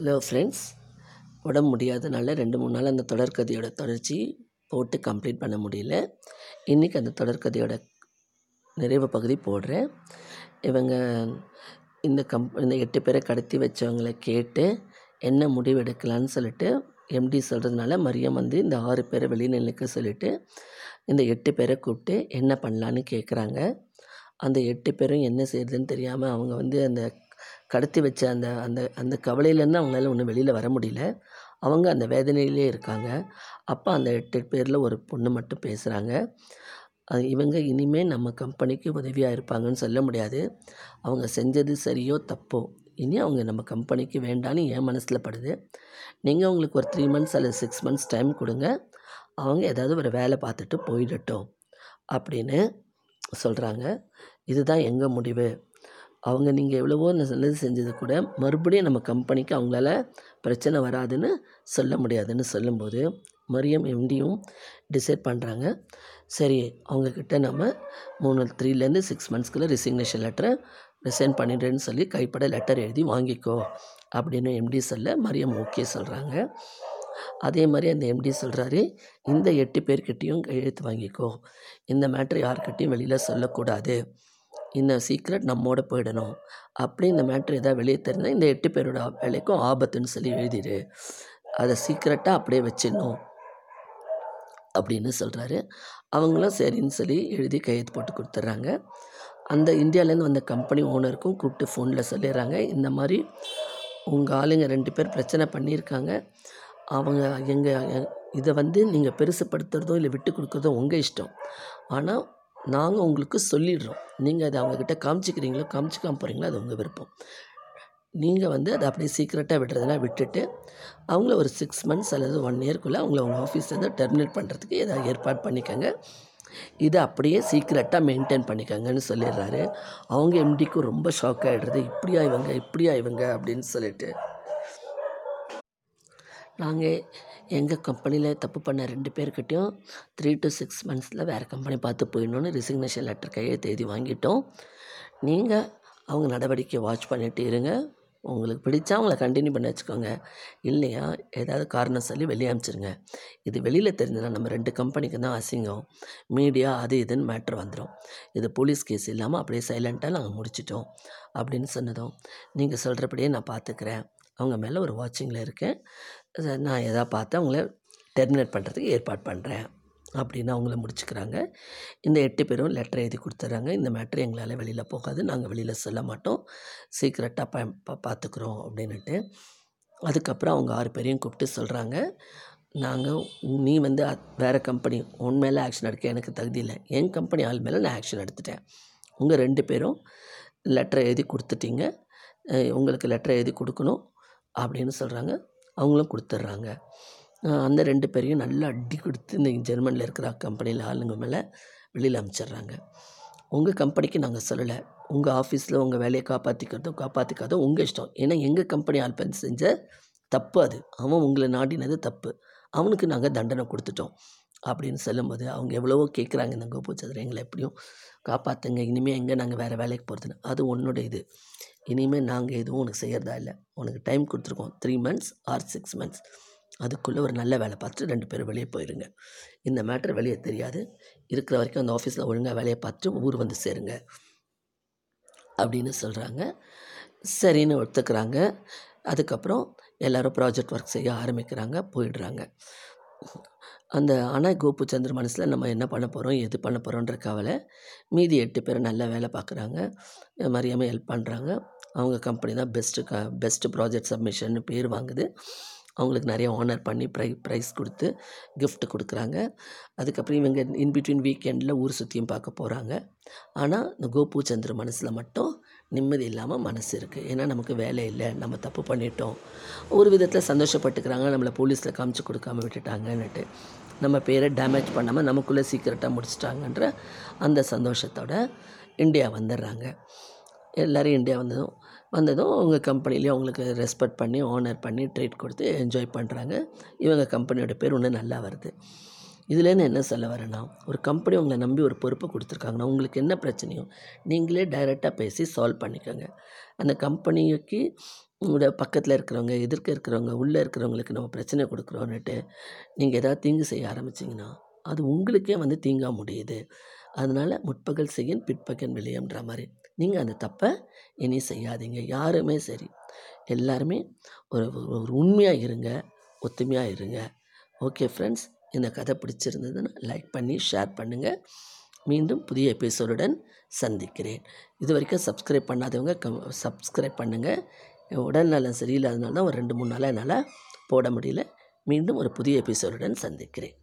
Hello friends உடம்பு முடியாதனால ரெண்டு மூணு நாள் அந்த தொடர்கதையோட தொடர்ச்சி போட்டு கம்ப்ளீட் பண்ண முடியல. இன்றைக்கி அந்த தொடர்கதையோட நிறைவு பகுதி போடுறேன். இவங்க இந்த கம் இந்த எட்டு பேரை கடத்தி வச்சவங்களை கேட்டு என்ன முடிவு எடுக்கலான்னு சொல்லிட்டு எம்டி சொல்கிறதுனால மரியம் வந்து இந்த ஆறு பேரை வெளியில் சொல்லிவிட்டு இந்த எட்டு பேரை கூப்பிட்டு என்ன பண்ணலான்னு கேட்குறாங்க அந்த எட்டு பேரும் என்ன செய்யறதுன்னு தெரியாமல் அவங்க வந்து அந்த கடத்தி வச்ச அந்த அந்த அந்த கவலையிலேருந்து அவங்களால ஒன்றும் வெளியில் வர முடியல. அவங்க அந்த வேதனையிலே இருக்காங்க. அப்போ அந்த எட்டு பேரில் ஒரு பொண்ணு மட்டும் பேசுகிறாங்க இவங்க இனிமேல் நம்ம கம்பெனிக்கு உதவியாக இருப்பாங்கன்னு சொல்ல முடியாது. அவங்க செஞ்சது சரியோ தப்போ இனி அவங்க நம்ம கம்பெனிக்கு வேண்டான்னு என் மனசில் படுது. நீங்கள் அவங்களுக்கு ஒரு த்ரீ மந்த்ஸ் அல்லது சிக்ஸ் மந்த்ஸ் டைம் கொடுங்க. அவங்க ஏதாவது ஒரு வேலை பார்த்துட்டு போயிடட்டும் அப்படின்னு சொல்கிறாங்க இதுதான் எங்கள் முடிவு. அவங்க நீங்கள் எவ்வளவோ நல்லது செஞ்சது கூட மறுபடியும் நம்ம கம்பெனிக்கு அவங்களால பிரச்சனை வராதுன்னு சொல்ல முடியாதுன்னு சொல்லும்போது மரியம் எம்டியும் டிசைட் பண்ணுறாங்க சரி அவங்கக்கிட்ட நம்ம மூணு த்ரீலேருந்து சிக்ஸ் மந்த்ஸ்க்குள்ளே ரிசிக்னேஷன் லெட்டரை ரிசைன் பண்ணிடுறேன்னு சொல்லி கைப்பட லெட்டர் எழுதி வாங்கிக்கோ அப்படின்னு எம்டி சொல்ல மரியம் ஓகே சொல்கிறாங்க அதே மாதிரி அந்த எம்டி சொல்கிறாரு இந்த எட்டு பேர்கிட்டையும் கையெழுத்து வாங்கிக்கோ. இந்த மேட்ரு யார்கிட்டையும் வெளியில் சொல்லக்கூடாது. இந்த சீக்ரெட் நம்மோட போயிடணும் அப்படி இந்த மேட்ரு எதாவது வெளியே தெரிஞ்சால் இந்த எட்டு பேரோட வேலைக்கும் ஆபத்துன்னு சொல்லி எழுதிடு அதை சீக்ரெட்டாக அப்படியே வச்சிடணும் அப்படின்னு சொல்கிறாரு அவங்களும் சரின்னு சொல்லி எழுதி கையெழுத்து போட்டு கொடுத்துட்றாங்க. அந்த இந்தியாவிலேருந்து வந்த கம்பெனி ஓனருக்கும் கூப்பிட்டு ஃபோனில் சொல்லிடுறாங்க. இந்த மாதிரி உங்கள் ஆளுங்க ரெண்டு பேர் பிரச்சனை பண்ணியிருக்காங்க. அவங்க எங்கள் இதை வந்து நீங்கள் பெருசுப்படுத்துறதோ இல்லை விட்டு கொடுக்குறதோ உங்கள் இஷ்டம். ஆனால் நாங்கள் உங்களுக்கு சொல்லிடுறோம். நீங்கள் அதை அவங்கக்கிட்ட காமிச்சிக்கிறீங்களோ காமிச்சிக்காம போகிறீங்களோ அது உங்கள் விருப்பம். நீங்கள் வந்து அதை அப்படியே சீக்கிரட்டாக விடுறதுனா விட்டுட்டு அவங்கள ஒரு சிக்ஸ் மந்த்ஸ் அல்லது ஒன் இயர்க்குள்ளே அவங்கள உங்கள் ஆஃபீஸ்லேருந்து டெர்மினேட் பண்ணுறதுக்கு ஏதாவது ஏற்பாடு பண்ணிக்கோங்க. இதை அப்படியே சீக்கிரட்டாக மெயின்டைன் பண்ணிக்கோங்கன்னு சொல்லிடுறாரு. அவங்க எம்டிக்கும் ரொம்ப ஷாக் ஆகிடுறது இப்படியா இவங்க இப்படியா இவங்க அப்படின்னு சொல்லிட்டு. நாங்கள் எங்கள் கம்பெனியில் தப்பு பண்ண ரெண்டு பேர்கிட்டையும் த்ரீ டு சிக்ஸ் மந்த்ஸில் வேறு கம்பெனி பார்த்து போயிடணுன்னு ரிசிக்னேஷன் லெட்டர் கையெழுத்து எழுதி வாங்கிட்டோம். நீங்கள் அவங்க நடவடிக்கை வாட்ச் பண்ணிட்டு இருங்க. உங்களுக்கு பிடிச்சா அவங்கள கண்டினியூ பண்ணி வச்சுக்கோங்க. இல்லையா? ஏதாவது காரணம் சொல்லி வெளியே அனுப்பிச்சிருங்க இது வெளியில் தெரிஞ்சதுன்னா நம்ம ரெண்டு கம்பெனிக்கு தான் அசிங்கம். மீடியா அது இதுன்னு மேட்ரு வந்துடும் இது போலீஸ் கேஸ் இல்லாமல் அப்படியே சைலண்ட்டாக நாங்கள் முடிச்சிட்டோம். அப்படின்னு சொன்னதும் நீங்கள் சொல்கிறபடியே நான் பார்த்துக்கிறேன். அவங்க மேலே ஒரு வாட்சிங்கில் இருக்கேன். நான் எதா பார்த்து அவங்கள டெர்மினேட் பண்ணுறதுக்கு ஏற்பாடு பண்ணுறேன் அப்படின்னு அவங்கள முடிச்சுக்கிறாங்க. இந்த எட்டு பேரும் லெட்டர் எழுதி கொடுத்துட்றாங்க இந்த மேட்ரு எங்களால் வெளியில் போகாது. நாங்கள் வெளியில் சொல்ல மாட்டோம். சீக்கிரட்டாக ப பா பார்த்துக்குறோம் அப்படின்னுட்டு. அதுக்கப்புறம் அவங்க ஆறு பேரையும் கூப்பிட்டு சொல்கிறாங்க நாங்கள் நீ வந்து வேறு கம்பெனி உன் மேலே ஆக்ஷன் எடுக்க எனக்கு தகுதி இல்லை. என் கம்பெனி ஆள் மேலே நான் ஆக்ஷன் எடுத்துட்டேன். உங்கள் ரெண்டு பேரும் லெட்டர் எழுதி கொடுத்துட்டீங்க. உங்களுக்கு லெட்டர் எழுதி கொடுக்கணும். அப்படின்னு சொல்கிறாங்க அவங்களும் கொடுத்துட்றாங்க. அந்த ரெண்டு பேரையும் நல்லா அடி கொடுத்து இந்த ஜெர்மனியில் இருக்கிற கம்பெனியில் ஆளுங்க மேலே வெளியில் அனுப்பிச்சிட்றாங்க உங்கள் கம்பெனிக்கு நாங்கள் சொல்லலை. உங்கள் ஆஃபீஸில் உங்கள் வேலையை காப்பாற்றிக்கிறதோ காப்பாற்றிக்காதோ உங்கள் இஷ்டம். ஏன்னா எங்கள் கம்பெனி ஆள் பண்ணி செஞ்ச தப்பு அது. அவன் உங்களை நாடினது தப்பு. அவனுக்கு நாங்கள் தண்டனை கொடுத்துட்டோம். அப்படின்னு சொல்லும்போது அவங்க எவ்வளவோ கேட்குறாங்க இந்த கோபுச்சந்திர எங்களை எப்படியும் காப்பாற்றுங்க இனிமேல் எங்கே நாங்கள் வேறு வேலைக்கு போகிறதுன்னு அது உன்னோட இது. இனிமேல் நாங்கள் எதுவும் உனக்கு செய்கிறதா இல்லை. உனக்கு டைம் கொடுத்துருக்கோம். Three months or six months அதுக்குள்ளே ஒரு நல்ல வேலை பார்த்துட்டு ரெண்டு பேரும் வெளியே போயிருங்க. இந்த மேட்ரு வெளியே தெரியாது. இருக்கிற வரைக்கும் அந்த ஆஃபீஸில் ஒழுங்காக வேலையை பார்த்துட்டு ஊர் வந்து சேருங்க. அப்படின்னு சொல்கிறாங்க சரின்னு ஒத்துக்கிறாங்க. அதுக்கப்புறம் எல்லோரும் ப்ராஜெக்ட் ஒர்க் செய்ய ஆரம்பிக்கிறாங்க. போயிடுறாங்க. அந்த ஆனால் கோபுச்சந்திர மனசில் நம்ம என்ன பண்ண போகிறோம் எது பண்ண போகிறோன்ற கவலை மீதி எட்டு பேர் நல்ல வேலை பார்க்குறாங்க. மரியாமல் ஹெல்ப் பண்ணுறாங்க அவங்க கம்பெனி தான் பெஸ்ட்டு க பெஸ்ட்டு ப்ராஜெக்ட் சப்மிஷன் பேர் வாங்குது. அவங்களுக்கு நிறைய ஆனர் பண்ணி ப்ரை ப்ரைஸ் கொடுத்து கிஃப்ட் கொடுக்குறாங்க. அதுக்கப்புறம் இவங்க இன்பிட்வீன் வீக்கெண்டில் ஊர் சுற்றியும் பார்க்க போகிறாங்க ஆனால் இந்த கோபு சந்திர மனசில் மட்டும் நிம்மதி இல்லாமல் மனசு இருக்குது ஏன்னா நமக்கு வேலை இல்லை நம்ம தப்பு பண்ணிட்டோம். ஒரு விதத்தில் சந்தோஷப்பட்டுக்கிறாங்க நம்மளை போலீஸில் காமிச்சு கொடுக்காம விட்டுட்டாங்கன்னுட்டு. நம்ம பேரை டேமேஜ் பண்ணாமல் நமக்குள்ளே சீக்கிரட்டாக முடிச்சிட்டாங்கன்ற அந்த சந்தோஷத்தோட இந்தியா வந்துடுறாங்க. எல்லோரும் இந்தியா வந்ததும் வந்ததும் அவங்க கம்பெனிலேயே அவங்களுக்கு ரெஸ்பெக்ட் பண்ணி ஆனர் பண்ணி ட்ரீட் கொடுத்து என்ஜாய் பண்ணுறாங்க இவங்க கம்பெனியோட பேர் இன்னும் நல்லா வருது. இதுலேருந்து என்ன சொல்ல வரேன்னா ஒரு கம்பெனி உங்களை நம்பி ஒரு பொறுப்பை கொடுத்துருக்காங்கன்னா உங்களுக்கு என்ன பிரச்சனையோ நீங்களே டைரெக்டாக பேசி சால்வ் பண்ணிக்கோங்க. அந்த கம்பெனிக்கு உங்களோட பக்கத்தில் இருக்கிறவங்க எதிர்க்க இருக்கிறவங்க உள்ளே இருக்கிறவங்களுக்கு நம்ம பிரச்சனை கொடுக்குறோன்னுட்டு நீங்கள் ஏதாவது தீங்கு செய்ய ஆரம்பிச்சிங்கன்னா அது உங்களுக்கே வந்து தீங்காக முடியுது. அதனால் முற்பகல் செய்யின் பிற்பகல் விளையம்ன்ற மாதிரி. நீங்கள் அந்த தப்பை இனி செய்யாதீங்க. யாருமே சரி. எல்லாருமே ஒரு ஒரு உண்மையாக இருங்க ஒத்துமையாக இருங்க. ஓகே ஃப்ரெண்ட்ஸ் இந்த கதை பிடிச்சிருந்ததுன்னா லைக் பண்ணி ஷேர் பண்ணுங்கள் மீண்டும் புதிய எபிசோடுடன் சந்திக்கிறேன். இது வரைக்கும் சப்ஸ்கிரைப் பண்ணாதவங்க கம் சப்ஸ்கிரைப் பண்ணுங்கள் உடல் நலம் சரியில்லாதனால தான் ஒரு ரெண்டு மூணு நாளாக என்னால் போட முடியல. மீண்டும் ஒரு புதிய எபிசோடுடன் சந்திக்கிறேன்.